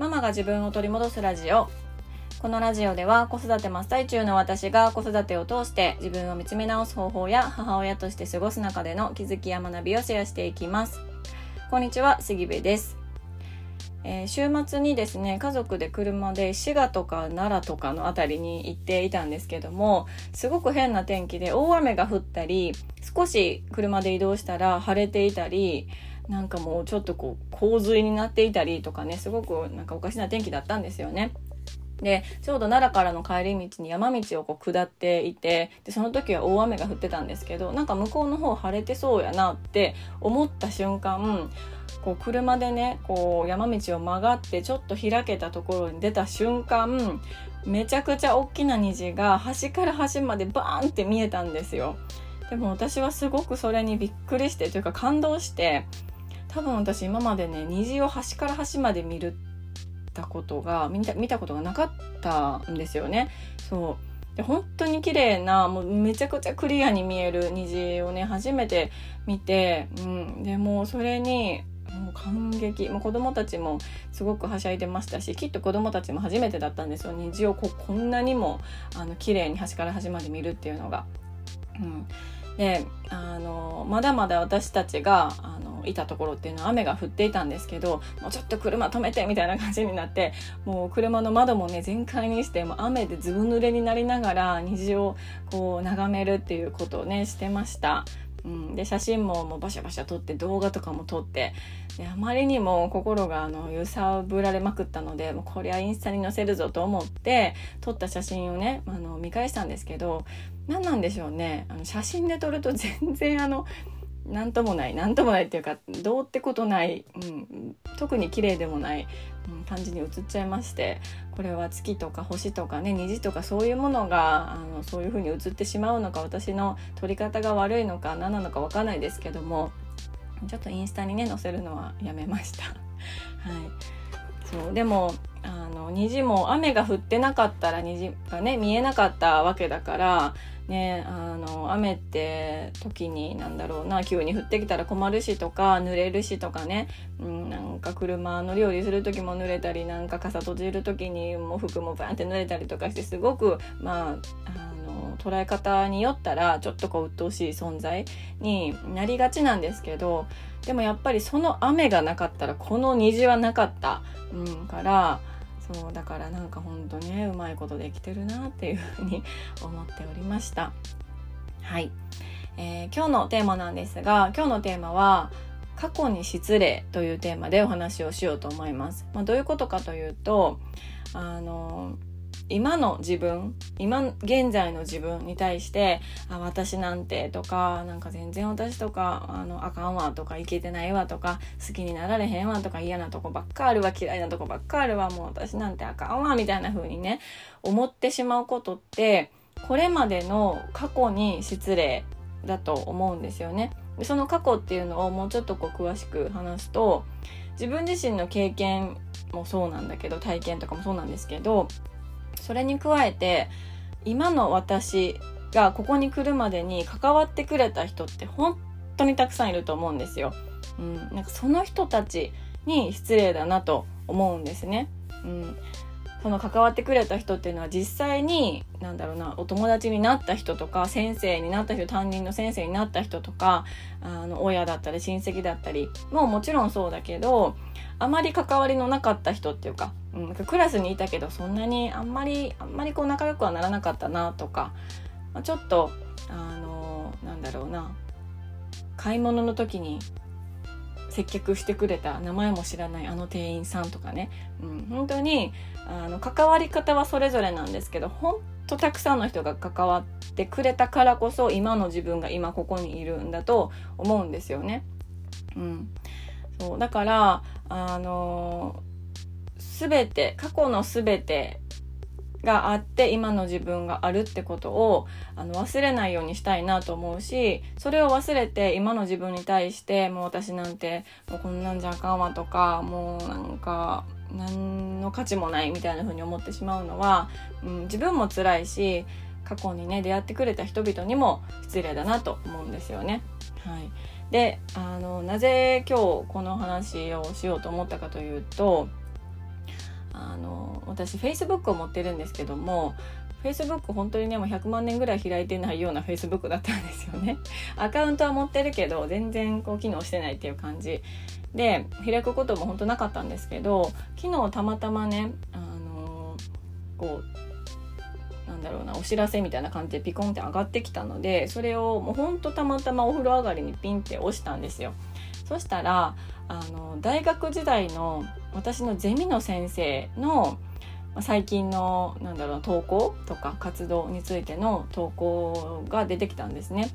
ママが自分を取り戻すラジオ。このラジオでは子育て真っ最中の私が子育てを通して自分を見つめ直す方法や母親として過ごす中での気づきや学びをシェアしていきます。こんにちは杉部です。えー、週末にですね家族で車で滋賀とか奈良とかの辺りに行っていたんですけどもすごく変な天気で大雨が降ったり少し車で移動したら晴れていたりなんかもうちょっとこう洪水になっていたりとかねすごくなんかおかしな天気だったんですよね。でちょうど奈良からの帰り道に山道をこう下っていてでその時は大雨が降ってたんですけどなんか向こうの方晴れてそうやなって思った瞬間こう車でねこう山道を曲がってちょっと開けたところに出た瞬間めちゃくちゃ大きな虹が端から端までバーンって見えたんですよ。でも私はすごくそれにびっくりしてというか感動して多分私今までね虹を端から端まで見るたことが見た見たことがなかったんですよね。そう。で本当に綺麗なもうめちゃくちゃクリアに見える虹をね初めて見て、うん、でもうそれにもう感激。もう子供たちもすごくはしゃいでましたしきっと子供たちも初めてだったんですよ。虹をここんなにもあの綺麗に端から端まで見るっていうのが。うん、であのまだまだ私たちがあのいたところっていうのは雨が降っていたんですけどもうちょっと車止めてみたいな感じになってもう車の窓もね全開にしてもう雨でずぶ濡れになりながら虹をこう眺めるっていうことをねしてました。うん、で写真ももうバシャバシャ撮って動画とかも撮ってであまりにも心があの揺さぶられまくったのでもうこりゃインスタに載せるぞと思って撮った写真をねあの見返したんですけど何なんでしょうね。あの写真で撮ると全然あの何ともない何ともないっていうかどうってことない、うん、特に綺麗でもない、うん、感じに映っちゃいましてこれは月とか星とかね虹とかそういうものがあのそういう風に映ってしまうのか私の撮り方が悪いのか何なのか分かんないですけどもちょっとインスタにね載せるのはやめました。はいそうでもあの虹も雨が降ってなかったら虹がね見えなかったわけだからねあの雨って時になんだろうな急に降ってきたら困るしとか濡れるしとかね、うん、なんか車乗り降りする時も濡れたりなんか傘閉じる時にもう服もバンって濡れたりとかしてすごくまああの捉え方によったらちょっとこう鬱陶しい存在になりがちなんですけどでもやっぱりその雨がなかったらこの虹はなかった、うん、からそうだからなんかほんとねうまいことできてるなっていうふうに思っておりました。はい、えー、今日のテーマなんですが今日のテーマは過去に失礼というテーマでお話をしようと思います、まあ、どういうことかというとあの今の自分今現在の自分に対して「あ私なんて」とか「なんか全然私とかあのあかんわ」とか「いけてないわ」とか「好きになられへんわ」とか「嫌なとこばっかあるわ嫌いなとこばっかあるわもう私なんてあかんわ」みたいな風にね思ってしまうことってこれまでの過去に失礼だと思うんですよね。その過去っていうのをもうちょっとこう詳しく話すと自分自身の経験もそうなんだけど体験とかもそうなんですけどそれに加えて今の私がここに来るまでに関わってくれた人って本当にたくさんいると思うんですよ。うん、なんかその人たちに失礼だなと思うんですね。うん、その関わってくれた人っていうのは実際に何だろうなお友達になった人とか先生になった人担任の先生になった人とかあの親だったり親戚だったりももちろんそうだけどあまり関わりのなかった人っていうか、うん、クラスにいたけどそんなにあんまりあんまりこう仲良くはならなかったなとか、まあ、ちょっとあのなんだろうな買い物の時に接客してくれた名前も知らないあの店員さんとかね、うん、本当にあの関わり方はそれぞれなんですけど本当たくさんの人が関わってくれたからこそ今の自分が今ここにいるんだと思うんですよね。うん、そうだからあの全て過去の全てがあって今の自分があるってことをあの忘れないようにしたいなと思うしそれを忘れて今の自分に対してもう私なんてもうこんなんじゃあかんわとかもうなんか何の価値もないみたいな風に思ってしまうのは、うん、自分も辛いし過去にね出会ってくれた人々にも失礼だなと思うんですよね。はい、であのなぜ今日この話をしようと思ったかというとの私 Facebook を持ってるんですけども Facebook 本当にねもう100万年ぐらい開いてないような Facebook だったんですよね。アカウントは持ってるけど全然こう機能してないっていう感じで開くことも本当なかったんですけど昨日たまたまねあのこうなんだろうなお知らせみたいな感じでピコンって上がってきたのでそれをもうほんとたまたまお風呂上がりにピンって押したんですよ。そしたらあの大学時代の私のゼミの先生の最近のなんだろう投稿とか活動についての投稿が出てきたんですね。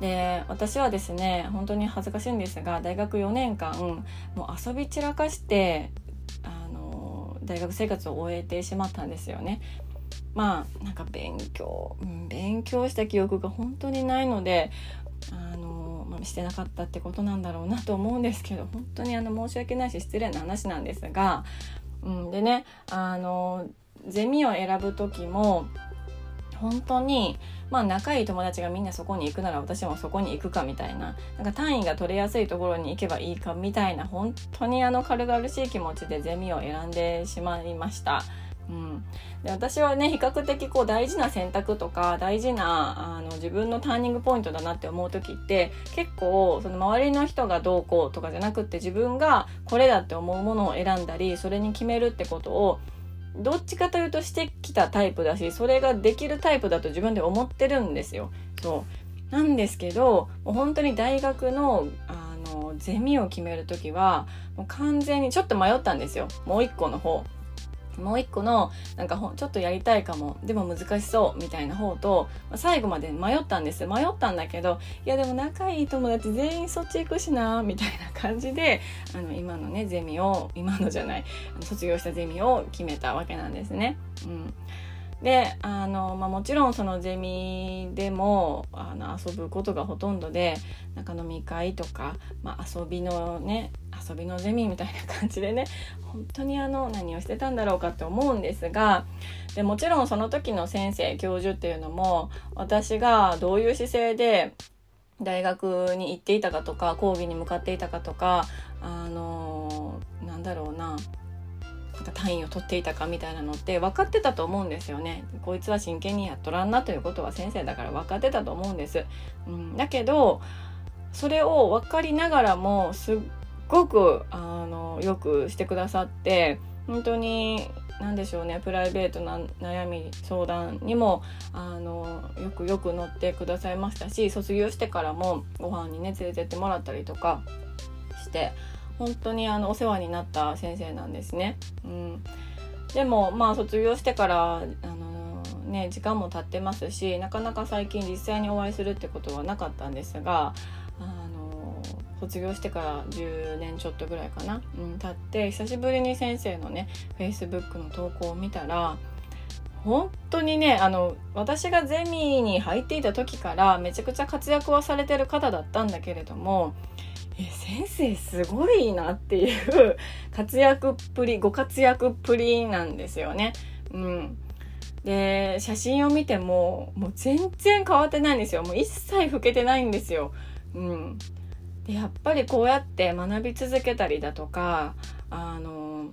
で私はですね本当に恥ずかしいんですが大学4年間もう遊び散らかしてあの大学生活を終えてしまったんですよね。まあなんか勉強、うん、勉強した記憶が本当にないのであの、してなかったってことなんだろうなと思うんですけど本当にあの申し訳ないし失礼な話なんですがうん、でねあのゼミを選ぶ時も本当にまあ仲いい友達がみんなそこに行くなら私もそこに行くかみたいななんか単位が取れやすいところに行けばいいかみたいな本当にあの軽々しい気持ちでゼミを選んでしまいました。うん、で私はね比較的こう大事な選択とか大事なあの自分のターニングポイントだなって思う時って結構その周りの人がどうこうとかじゃなくって自分がこれだって思うものを選んだりそれに決めるってことをどっちかというとしてきたタイプだしそれができるタイプだと自分で思ってるんですよ。そうなんですけどもう本当に大学のあのゼミを決める時はもう完全にちょっと迷ったんですよもう一個の方。もう一個のなんかちょっとやりたいかもでも難しそうみたいな方と、まあ、最後まで迷ったんです迷ったんだけどいやでも仲いい友達全員そっち行くしなみたいな感じであの今のねゼミを今のじゃない卒業したゼミを決めたわけなんですね。うんであの、まあ、もちろんそのゼミでもあの遊ぶことがほとんどでなんか飲み会とか、まあ、遊びのね遊びのゼミみたいな感じでね本当にあの何をしてたんだろうかって思うんですがでもちろんその時の先生教授っていうのも私がどういう姿勢で大学に行っていたかとか講義に向かっていたかとかあのなんだろうな単位を取っていたかみたいなのって分かってたと思うんですよね。こいつは真剣にやっとらんなということは先生だから分かってたと思うんです。うん、だけどそれを分かりながらもすっごくあのよくしてくださって本当に何でしょうねプライベートな悩み相談にもあのよくよく乗ってくださいましたし卒業してからもご飯にね連れてってもらったりとかして本当にあのお世話になった先生なんですね。うん、でもまあ卒業してからあのね時間も経ってますしなかなか最近実際にお会いするってことはなかったんですがあの卒業してから10年ちょっとぐらいかな、うん、経って久しぶりに先生のね Facebook の投稿を見たら本当にねあの私がゼミに入っていた時からめちゃくちゃ活躍はされてる方だったんだけれども先生すごいなっていう活躍っぷりご活躍っぷりなんですよね。うん、で写真を見てももう全然変わってないんですよもう一切老けてないんですよ。うん、でやっぱりこうやって学び続けたりだとかあの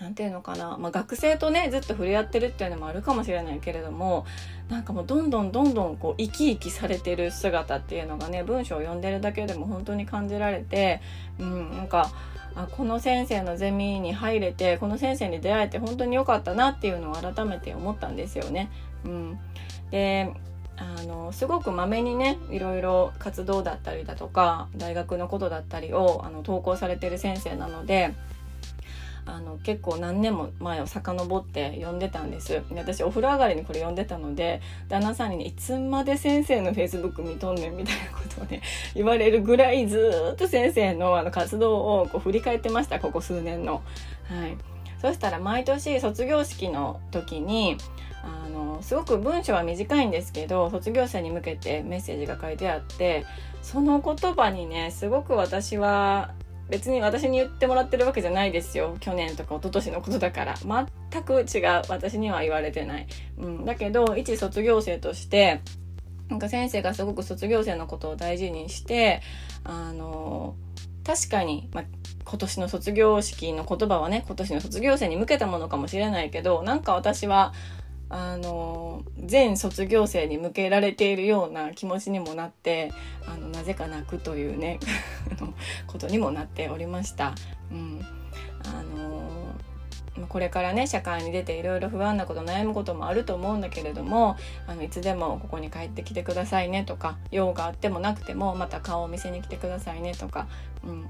何て言うのかな、まあ、学生とねずっと触れ合ってるっていうのもあるかもしれないけれどもなんかもうどんどんどんどんこう生き生きされてる姿っていうのがね文章を読んでるだけでも本当に感じられて、うん、なんかあこの先生のゼミに入れてこの先生に出会えて本当に良かったなっていうのを改めて思ったんですよね。うん、であのすごくまめにねいろいろ活動だったりだとか大学のことだったりをあの投稿されてる先生なのであの結構何年も前を遡って読んでたんですで私お風呂上がりにこれ読んでたので旦那さんにねいつまで先生のフェイスブック見とんねんみたいなことをね言われるぐらいずっと先生のあの活動をこう振り返ってましたここ数年の。はい、そしたら毎年卒業式の時にあのすごく文章は短いんですけど卒業生に向けてメッセージが書いてあってその言葉にねすごく私は別に私に言ってもらってるわけじゃないですよ。去年とか一昨年のことだから。全く違う。私には言われてない、うん、だけど一卒業生としてなんか先生がすごく卒業生のことを大事にしてあの確かに、ま、今年の卒業式の言葉はね今年の卒業生に向けたものかもしれないけどなんか私はあの全卒業生に向けられているような気持ちにもなってあのなぜか泣くというね ことにもなっておりました。うんあのこれからね社会に出ていろいろ不安なこと悩むこともあると思うんだけれどもあのいつでもここに帰ってきてくださいねとか用があってもなくてもまた顔を見せに来てくださいねとか、うん、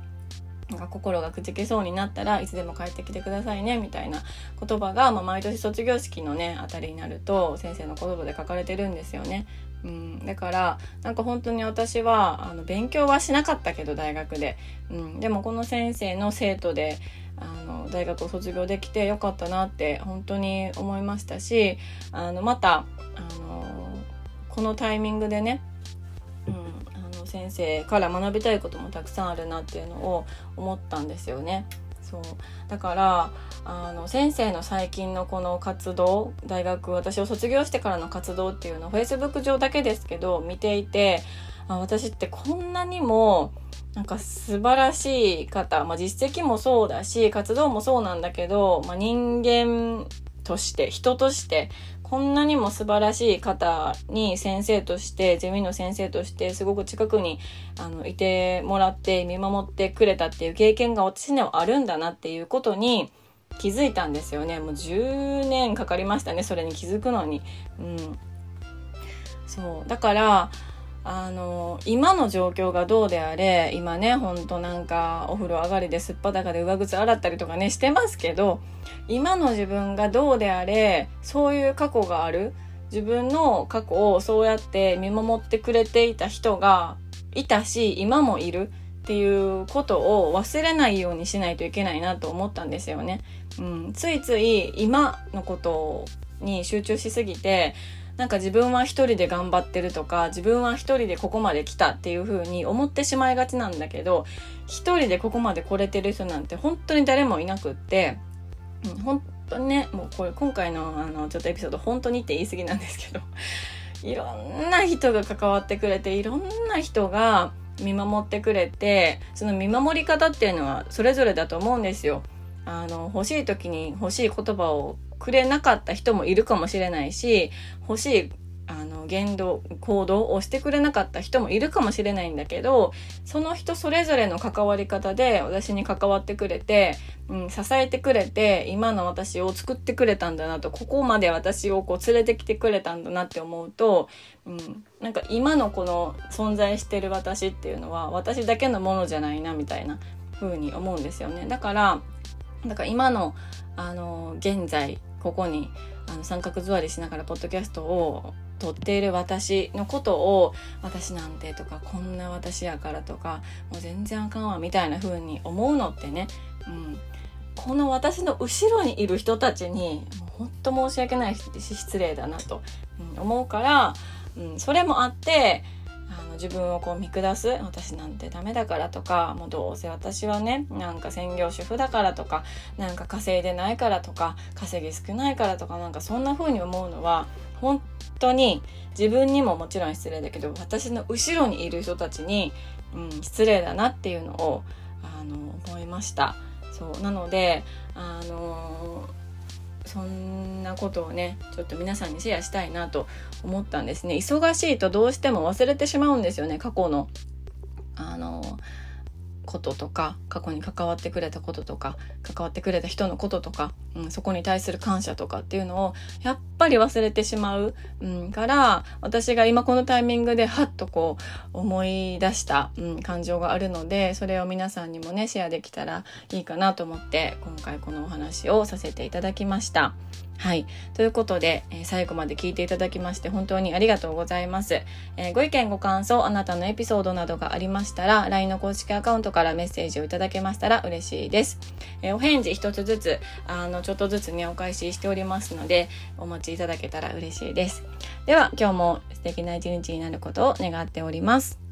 なんか心がくじけそうになったらいつでも帰ってきてくださいねみたいな言葉が、まあ、毎年卒業式のねあたりになると先生の言葉で書かれてるんですよね。うん、だからなんか本当に私はあの勉強はしなかったけど大学で、うん、でもこの先生の生徒であの大学を卒業できてよかったなって本当に思いましたしあのまたあのこのタイミングでね先生から学びたいこともたくさんあるなっていうのを思ったんですよね。そうだからあの先生の最近のこの活動大学私を卒業してからの活動っていうのを Facebook 上だけですけど見ていてあ私ってこんなにもなんか素晴らしい方、まあ、実績もそうだし活動もそうなんだけど、まあ、人間として人としてこんなにも素晴らしい方に先生としてゼミの先生としてすごく近くにあのいてもらって見守ってくれたっていう経験が私にはあるんだなっていうことに気づいたんですよね。もう10年かかりましたねそれに気づくのに。うん、そう。だからあの今の状況がどうであれ今ねほんとなんかお風呂上がりですっぱだかで上靴洗ったりとかねしてますけど今の自分がどうであれそういう過去がある？自分の過去をそうやって見守ってくれていた人がいたし今もいる？っていうことを忘れないようにしないといけないなと思ったんですよね。うん、ついつい今のことに集中しすぎてなんか自分は一人で頑張ってるとか自分は一人でここまで来たっていう風に思ってしまいがちなんだけど一人でここまで来れてる人なんて本当に誰もいなくって、うん、本当にねもうこれ今回のあのちょっとエピソード本当にって言い過ぎなんですけど いろんな人が関わってくれていろんな人が見守ってくれてその見守り方っていうのはそれぞれだと思うんですよ。あの欲しい時に欲しい言葉をくれなかった人もいるかもしれないし欲しいあの言動行動をしてくれなかった人もいるかもしれないんだけどその人それぞれの関わり方で私に関わってくれて、うん、支えてくれて今の私を作ってくれたんだなとここまで私をこう連れてきてくれたんだなって思うと、うん、なんか今のこの存在してる私っていうのは私だけのものじゃないなみたいな風に思うんですよね。だからだから今のあの現在ここにあの三角座りしながらポッドキャストを撮っている私のことを私なんてとかこんな私やからとかもう全然あかんわみたいな風に思うのってね、うん、この私の後ろにいる人たちにもうほんと申し訳ないし失礼だなと、思うから、うん、それもあって自分をこう見下す私なんてダメだからとかもうどうせ私はねなんか専業主婦だからとかなんか稼いでないからとか稼ぎ少ないからとかなんかそんな風に思うのは本当に自分にももちろん失礼だけど私の後ろにいる人たちに、うん、失礼だなっていうのをあの思いました。そうなのであのそんなことをねちょっと皆さんにシェアしたいなと思ったんですね。忙しいとどうしても忘れてしまうんですよね。過去のあのこととか過去に関わってくれたこととか関わってくれた人のこととか、うん、そこに対する感謝とかっていうのをやっぱり忘れてしまう、うん、から私が今このタイミングでハッとこう思い出した、うん、感情があるのでそれを皆さんにもねシェアできたらいいかなと思って今回このお話をさせていただきました。はい。ということで、えー、最後まで聞いていただきまして本当にありがとうございます。えー、ご意見ご感想、あなたのエピソードなどがありましたら、LINE の公式アカウントからメッセージをいただけましたら嬉しいです。えー、お返事一つずつ、あの、ちょっとずつね、お返ししておりますので、お待ちいただけたら嬉しいです。では、今日も素敵な一日になることを願っております。